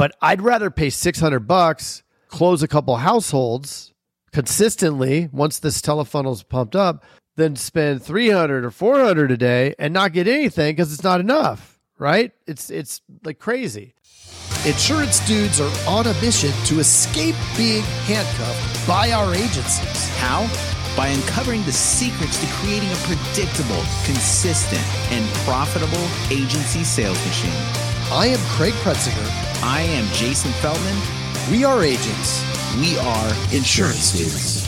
But I'd rather pay 600 bucks, close a couple households consistently once this telefunnel's pumped up than spend 300 or 400 a day and not get anything because it's not enough, right? It's it's like crazy. Insurance dudes are on a mission to escape being handcuffed by our agencies. How? By uncovering the secrets to creating a predictable, consistent, and profitable agency sales machine. I am Craig Pretzinger. I am Jason Feldman. We are agents. We are insurance dudes.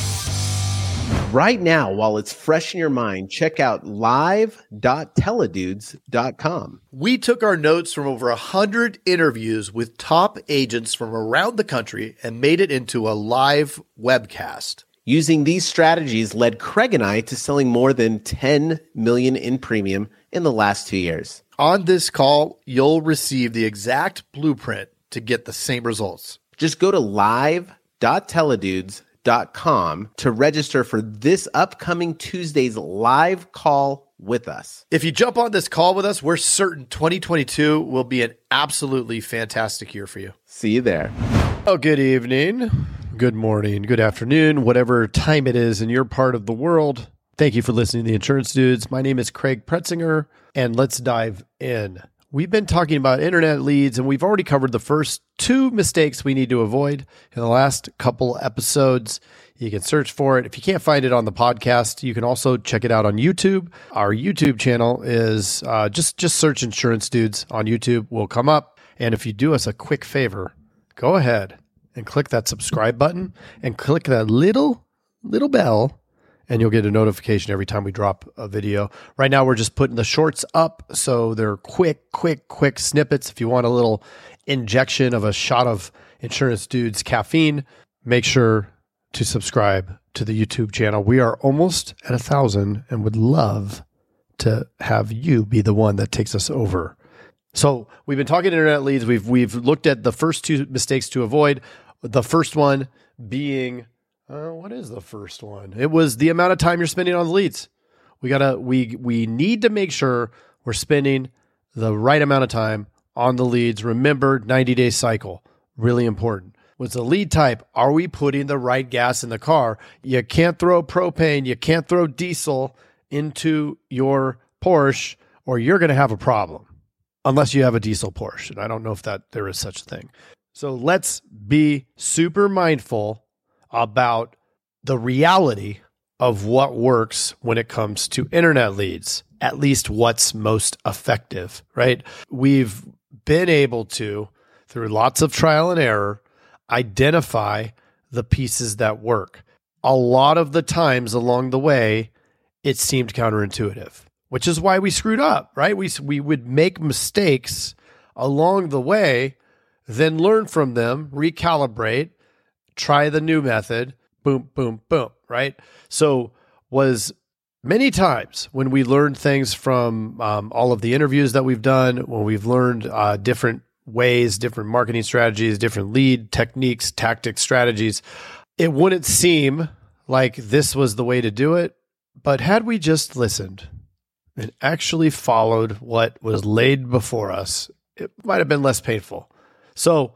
Right now, while it's fresh in your mind, check out live.teledudes.com. We took our notes from over 100 interviews with top agents from around the country and made it into a live webcast. Using these strategies led Craig and I to selling more than 10 million in premium in the last 2 years. On this call, you'll receive the exact blueprint to get the same results. Just go to live.teledudes.com to register for this upcoming Tuesday's live call with us. If you jump on this call with us, we're certain 2022 will be an absolutely fantastic year for you. See you there. Oh, good evening, good morning, good afternoon, whatever time it is in your part of the world. Thank you for listening to the Insurance Dudes. My name is Craig Pretzinger, and let's dive in. We've been talking about internet leads, and we've already covered the first two mistakes we need to avoid in the last couple episodes. You can search for it. If you can't find it on the podcast, you can also check it out on YouTube. Our YouTube channel is uh, just just search Insurance Dudes on YouTube. Will come up. And if you do us a quick favor, go ahead and click that subscribe button and click that little little bell and you'll get a notification every time we drop a video. Right now, we're just putting the shorts up, so they're quick, quick, quick snippets. If you want a little injection of a shot of Insurance Dudes caffeine, make sure to subscribe to the YouTube channel. We are almost at a thousand and would love to have you be the one that takes us over. So we've been talking internet leads. We've we've looked at the first two mistakes to avoid. The first one being uh, what is the first one? It was the amount of time you're spending on the leads. We gotta we we need to make sure we're spending the right amount of time on the leads. Remember, 90 day cycle, really important. What's the lead type? Are we putting the right gas in the car? You can't throw propane, you can't throw diesel into your Porsche, or you're going to have a problem unless you have a diesel Porsche. And I don't know if that there is such a thing. So let's be super mindful about the reality of what works when it comes to internet leads, at least what's most effective, right? We've been able to, through lots of trial and error, identify the pieces that work. A lot of the times along the way, it seemed counterintuitive, which is why we screwed up, right? We, we would make mistakes along the way, then learn from them, recalibrate, try the new method, boom, boom, boom, right? So, was many times when we learned things from um, all of the interviews that we've done, when we've learned uh, different ways, different marketing strategies, different lead techniques, tactics, strategies, it wouldn't seem like this was the way to do it. But had we just listened and actually followed what was laid before us, it might have been less painful. So,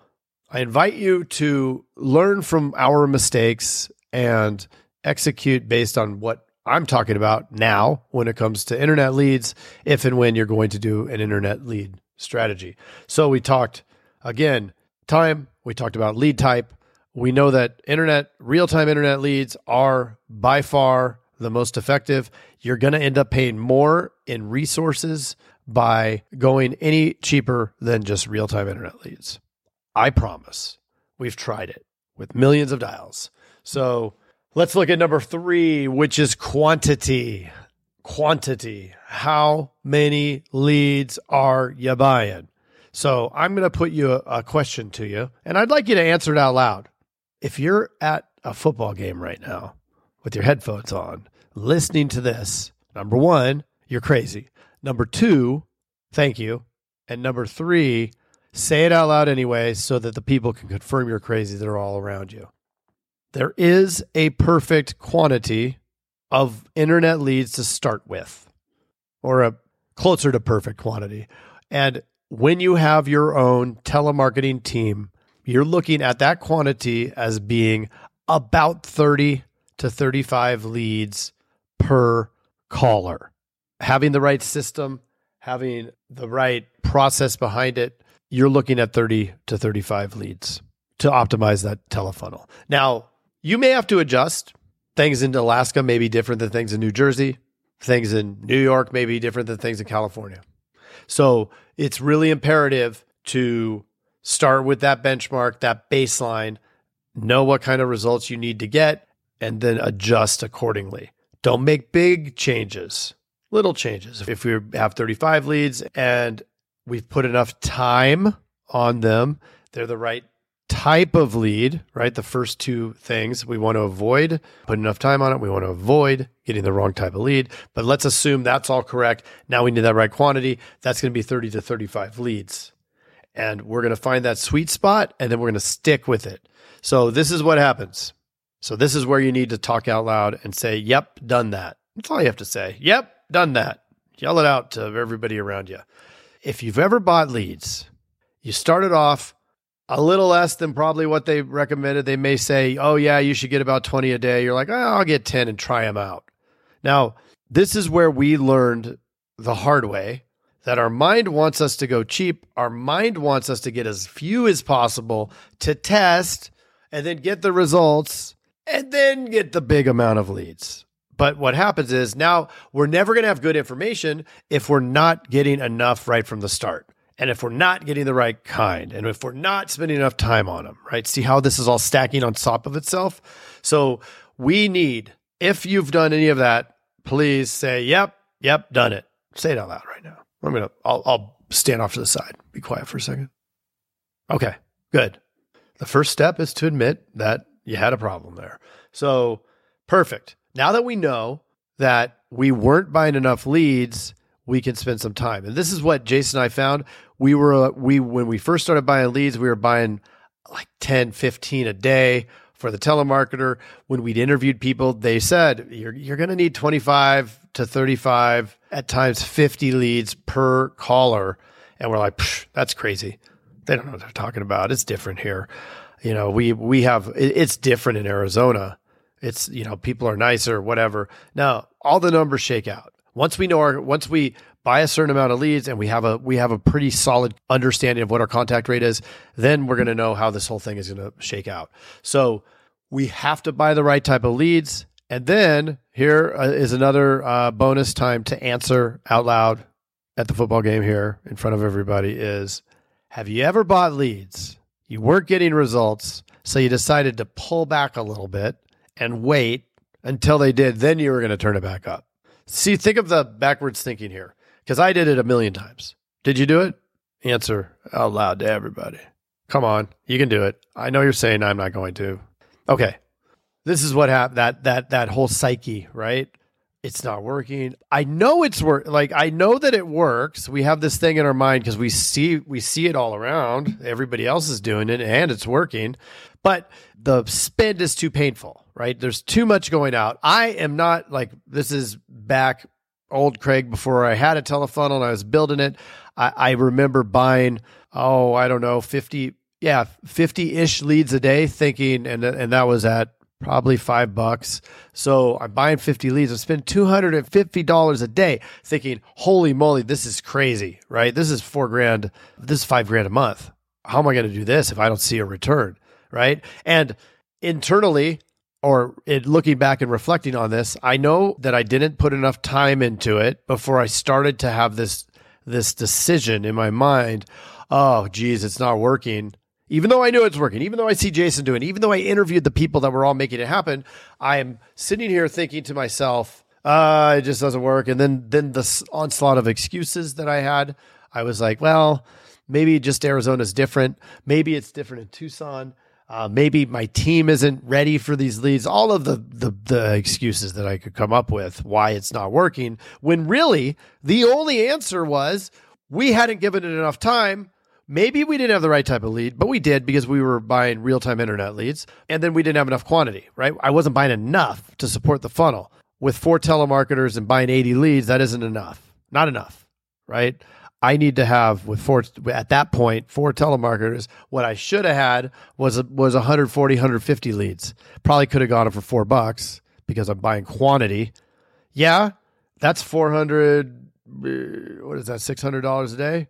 I invite you to learn from our mistakes and execute based on what I'm talking about now when it comes to internet leads, if and when you're going to do an internet lead strategy. So we talked again, time, we talked about lead type. We know that internet, real time internet leads are by far the most effective. You're going to end up paying more in resources by going any cheaper than just real time internet leads. I promise. We've tried it with millions of dials. So let's look at number three, which is quantity. Quantity. How many leads are you buying? So I'm going to put you a, a question to you, and I'd like you to answer it out loud. If you're at a football game right now with your headphones on, listening to this, number one, you're crazy. Number two, thank you. And number three, Say it out loud anyway so that the people can confirm you're crazy that are all around you. There is a perfect quantity of internet leads to start with, or a closer to perfect quantity. And when you have your own telemarketing team, you're looking at that quantity as being about 30 to 35 leads per caller. Having the right system, having the right process behind it, you're looking at 30 to 35 leads to optimize that telefunnel. Now, you may have to adjust. Things in Alaska may be different than things in New Jersey. Things in New York may be different than things in California. So it's really imperative to start with that benchmark, that baseline, know what kind of results you need to get, and then adjust accordingly. Don't make big changes, little changes. If we have 35 leads and we've put enough time on them, they're the right type of lead, right? The first two things we want to avoid, put enough time on it. We want to avoid getting the wrong type of lead. But let's assume that's all correct. Now we need that right quantity. That's going to be 30 to 35 leads. And we're going to find that sweet spot and then we're going to stick with it. So this is what happens. So this is where you need to talk out loud and say, yep, done that. That's all you have to say. Yep, done that. Yell it out to everybody around you. If you've ever bought leads, you started off a little less than probably what they recommended. They may say, oh, yeah, you should get about 20 a day. You're like, oh, I'll get 10 and try them out. Now, this is where we learned the hard way that our mind wants us to go cheap. Our mind wants us to get as few as possible to test and then get the results and then get the big amount of leads. But what happens is now we're never going to have good information if we're not getting enough right from the start. And if we're not getting the right kind, and if we're not spending enough time on them, right? See how this is all stacking on top of itself? So we need, if you've done any of that, please say, yep, yep, done it. Say it out loud right now. I'm going to, I'll, I'll stand off to the side. Be quiet for a second. Okay, good. The first step is to admit that you had a problem there. So perfect. Now that we know that we weren't buying enough leads, we can spend some time. And this is what Jason and I found. We were, uh, we, when we first started buying leads, we were buying like 10, 15 a day for the telemarketer. When we'd interviewed people, they said, you're, you're going to need 25 to 35, at times 50 leads per caller. And we're like, that's crazy. They don't know what they're talking about. It's different here. You know, we, we have, it's different in Arizona. It's, you know, people are nicer, whatever. Now, all the numbers shake out once we know our once we buy a certain amount of leads and we have a we have a pretty solid understanding of what our contact rate is, then we're going to know how this whole thing is going to shake out. So we have to buy the right type of leads. And then here uh, another uh, bonus time to answer out loud at the football game here in front of everybody is have you ever bought leads? You weren't getting results, so you decided to pull back a little bit and wait until they did, then you were going to turn it back up. See, think of the backwards thinking here, because I did it a million times. Did you do it? Answer out loud to everybody. Come on, you can do it. I know you're saying I'm not going to. Okay, this is what happened. That that that whole psyche, right? It's not working. I know it's work. Like I know that it works. We have this thing in our mind because we see we see it all around. Everybody else is doing it, and it's working. But the spend is too painful right? There's too much going out. I am not like this is back old Craig before I had a telefunnel and I was building it. I, I remember buying, oh, I don't know, 50, yeah, 50 ish leads a day thinking, and, and that was at probably five bucks. So I'm buying 50 leads. I spend $250 a day thinking, holy moly, this is crazy, right? This is four grand. This is five grand a month. How am I going to do this if I don't see a return? Right. And internally, or it, looking back and reflecting on this, I know that I didn't put enough time into it before I started to have this this decision in my mind. Oh, geez, it's not working. Even though I knew it's working, even though I see Jason doing, it, even though I interviewed the people that were all making it happen, I am sitting here thinking to myself, uh, it just doesn't work. And then then the onslaught of excuses that I had, I was like, well, maybe just Arizona's different. Maybe it's different in Tucson. Uh, maybe my team isn't ready for these leads. All of the, the the excuses that I could come up with why it's not working. When really the only answer was we hadn't given it enough time. Maybe we didn't have the right type of lead, but we did because we were buying real time internet leads, and then we didn't have enough quantity. Right? I wasn't buying enough to support the funnel. With four telemarketers and buying 80 leads, that isn't enough. Not enough. Right? I need to have with four at that point four telemarketers. What I should have had was was 140, 150 leads. Probably could have got them for four bucks because I'm buying quantity. Yeah, that's 400. Uh, what is that? Six hundred dollars a day.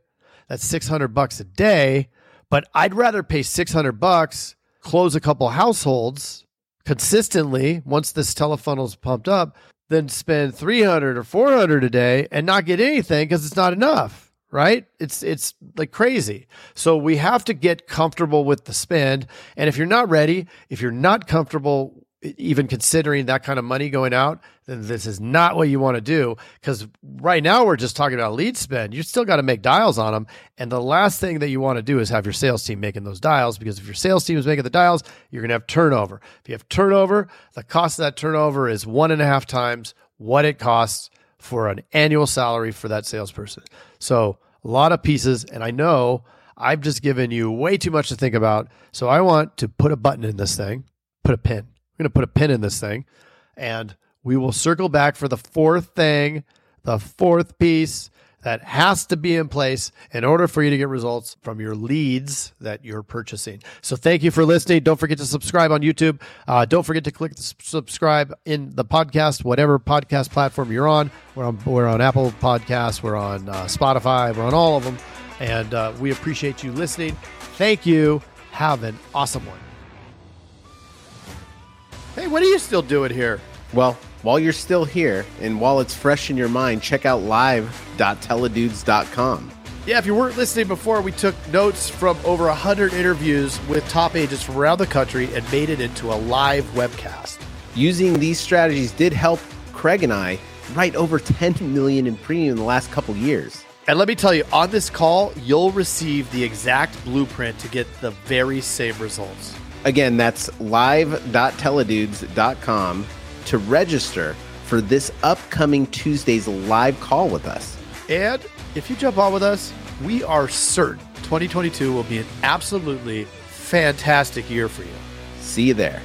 That's 600 bucks a day. But I'd rather pay 600 bucks, close a couple households consistently once this telefunnel's pumped up, than spend 300 or 400 a day and not get anything because it's not enough right? It's it's like crazy. So we have to get comfortable with the spend. And if you're not ready, if you're not comfortable even considering that kind of money going out, then this is not what you want to do. Because right now we're just talking about lead spend. You still got to make dials on them. And the last thing that you want to do is have your sales team making those dials. Because if your sales team is making the dials, you're going to have turnover. If you have turnover, the cost of that turnover is one and a half times what it costs for an annual salary for that salesperson. So a lot of pieces. And I know I've just given you way too much to think about. So I want to put a button in this thing, put a pin. We're going to put a pin in this thing and we will circle back for the fourth thing, the fourth piece that has to be in place in order for you to get results from your leads that you're purchasing. So thank you for listening. Don't forget to subscribe on YouTube. Uh, don't forget to click subscribe in the podcast, whatever podcast platform you're on. We're on, we're on Apple Podcasts, we're on uh, Spotify, we're on all of them. And uh, we appreciate you listening. Thank you. Have an awesome one. Hey, what are you still doing here? Well, while you're still here and while it's fresh in your mind, check out live.teledudes.com. Yeah, if you weren't listening before, we took notes from over 100 interviews with top agents from around the country and made it into a live webcast. Using these strategies did help Craig and I write over 10 million in premium in the last couple years. And let me tell you, on this call, you'll receive the exact blueprint to get the very same results. Again, that's live.teledudes.com to register for this upcoming Tuesday's live call with us. And if you jump on with us, we are certain 2022 will be an absolutely fantastic year for you. See you there.